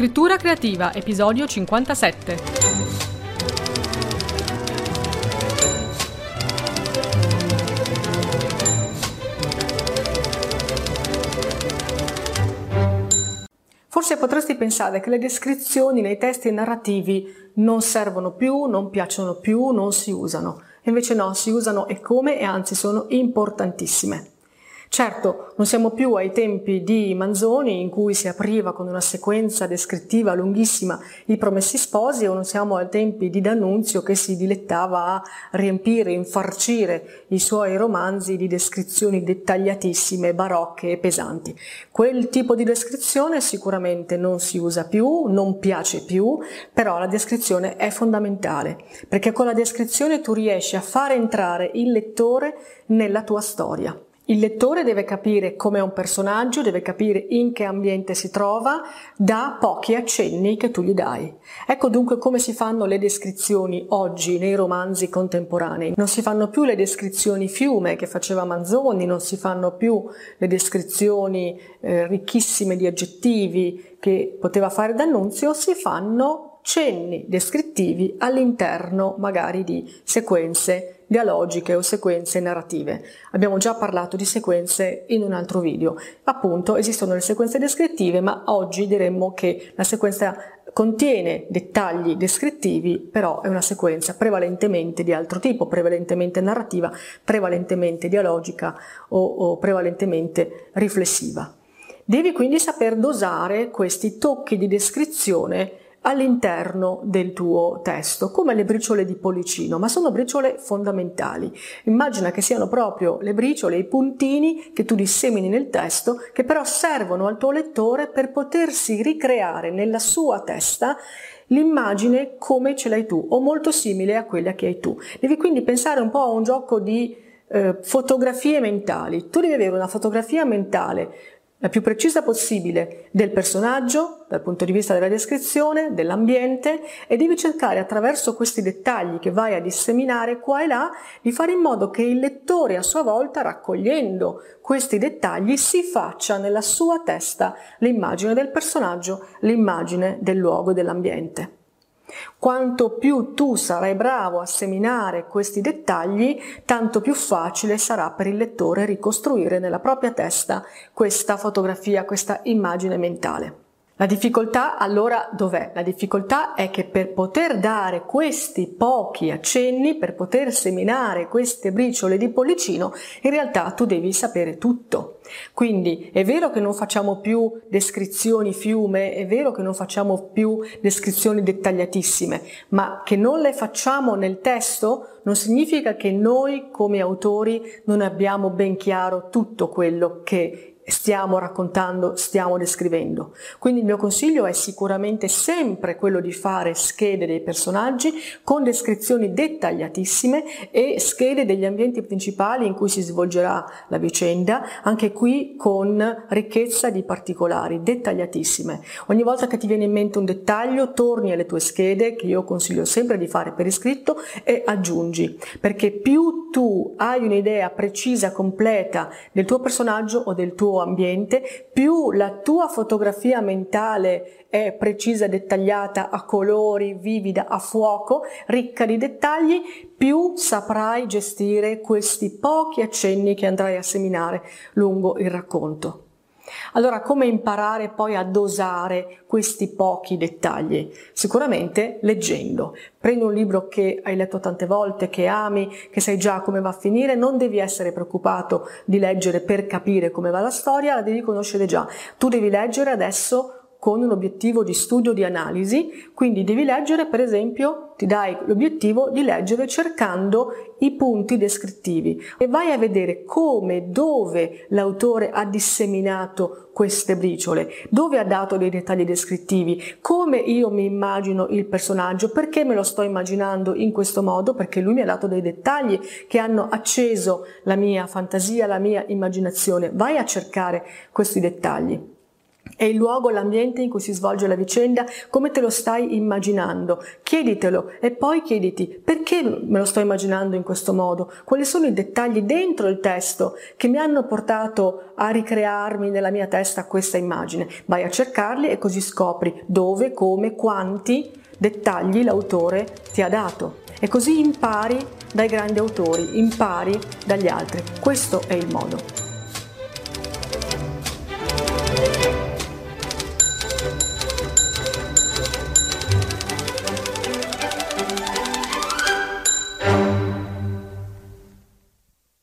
Scrittura creativa, episodio 57. Forse potresti pensare che le descrizioni nei testi narrativi non servono più, non piacciono più, non si usano. Invece no, si usano e come e anzi sono importantissime. Certo, non siamo più ai tempi di Manzoni in cui si apriva con una sequenza descrittiva lunghissima i promessi sposi o non siamo ai tempi di D'Annunzio che si dilettava a riempire, infarcire i suoi romanzi di descrizioni dettagliatissime, barocche e pesanti. Quel tipo di descrizione sicuramente non si usa più, non piace più, però la descrizione è fondamentale perché con la descrizione tu riesci a fare entrare il lettore nella tua storia. Il lettore deve capire come è un personaggio, deve capire in che ambiente si trova da pochi accenni che tu gli dai. Ecco dunque come si fanno le descrizioni oggi nei romanzi contemporanei. Non si fanno più le descrizioni fiume che faceva Manzoni, non si fanno più le descrizioni eh, ricchissime di aggettivi che poteva fare D'Annunzio, si fanno cenni descrittivi all'interno magari di sequenze dialogiche o sequenze narrative. Abbiamo già parlato di sequenze in un altro video. Appunto esistono le sequenze descrittive, ma oggi diremmo che la sequenza contiene dettagli descrittivi, però è una sequenza prevalentemente di altro tipo, prevalentemente narrativa, prevalentemente dialogica o, o prevalentemente riflessiva. Devi quindi saper dosare questi tocchi di descrizione all'interno del tuo testo, come le briciole di Policino, ma sono briciole fondamentali. Immagina che siano proprio le briciole, i puntini che tu dissemini nel testo, che però servono al tuo lettore per potersi ricreare nella sua testa l'immagine come ce l'hai tu o molto simile a quella che hai tu. Devi quindi pensare un po' a un gioco di eh, fotografie mentali. Tu devi avere una fotografia mentale la più precisa possibile del personaggio dal punto di vista della descrizione, dell'ambiente e devi cercare attraverso questi dettagli che vai a disseminare qua e là di fare in modo che il lettore a sua volta raccogliendo questi dettagli si faccia nella sua testa l'immagine del personaggio, l'immagine del luogo e dell'ambiente. Quanto più tu sarai bravo a seminare questi dettagli, tanto più facile sarà per il lettore ricostruire nella propria testa questa fotografia, questa immagine mentale. La difficoltà allora dov'è? La difficoltà è che per poter dare questi pochi accenni, per poter seminare queste briciole di pollicino, in realtà tu devi sapere tutto. Quindi è vero che non facciamo più descrizioni fiume, è vero che non facciamo più descrizioni dettagliatissime, ma che non le facciamo nel testo non significa che noi come autori non abbiamo ben chiaro tutto quello che stiamo raccontando, stiamo descrivendo. Quindi il mio consiglio è sicuramente sempre quello di fare schede dei personaggi con descrizioni dettagliatissime e schede degli ambienti principali in cui si svolgerà la vicenda, anche qui con ricchezza di particolari, dettagliatissime. Ogni volta che ti viene in mente un dettaglio, torni alle tue schede, che io consiglio sempre di fare per iscritto, e aggiungi, perché più tu hai un'idea precisa, completa del tuo personaggio o del ambiente, più la tua fotografia mentale è precisa, dettagliata, a colori, vivida, a fuoco, ricca di dettagli, più saprai gestire questi pochi accenni che andrai a seminare lungo il racconto. Allora, come imparare poi a dosare questi pochi dettagli? Sicuramente leggendo. Prendi un libro che hai letto tante volte, che ami, che sai già come va a finire, non devi essere preoccupato di leggere per capire come va la storia, la devi conoscere già. Tu devi leggere adesso con un obiettivo di studio, di analisi, quindi devi leggere, per esempio, ti dai l'obiettivo di leggere cercando i punti descrittivi e vai a vedere come, dove l'autore ha disseminato queste briciole, dove ha dato dei dettagli descrittivi, come io mi immagino il personaggio, perché me lo sto immaginando in questo modo, perché lui mi ha dato dei dettagli che hanno acceso la mia fantasia, la mia immaginazione. Vai a cercare questi dettagli È il luogo, l'ambiente in cui si svolge la vicenda, come te lo stai immaginando. Chieditelo e poi chiediti perché me lo sto immaginando in questo modo? Quali sono i dettagli dentro il testo che mi hanno portato a ricrearmi nella mia testa questa immagine? Vai a cercarli e così scopri dove, come, quanti dettagli l'autore ti ha dato. E così impari dai grandi autori, impari dagli altri. Questo è il modo.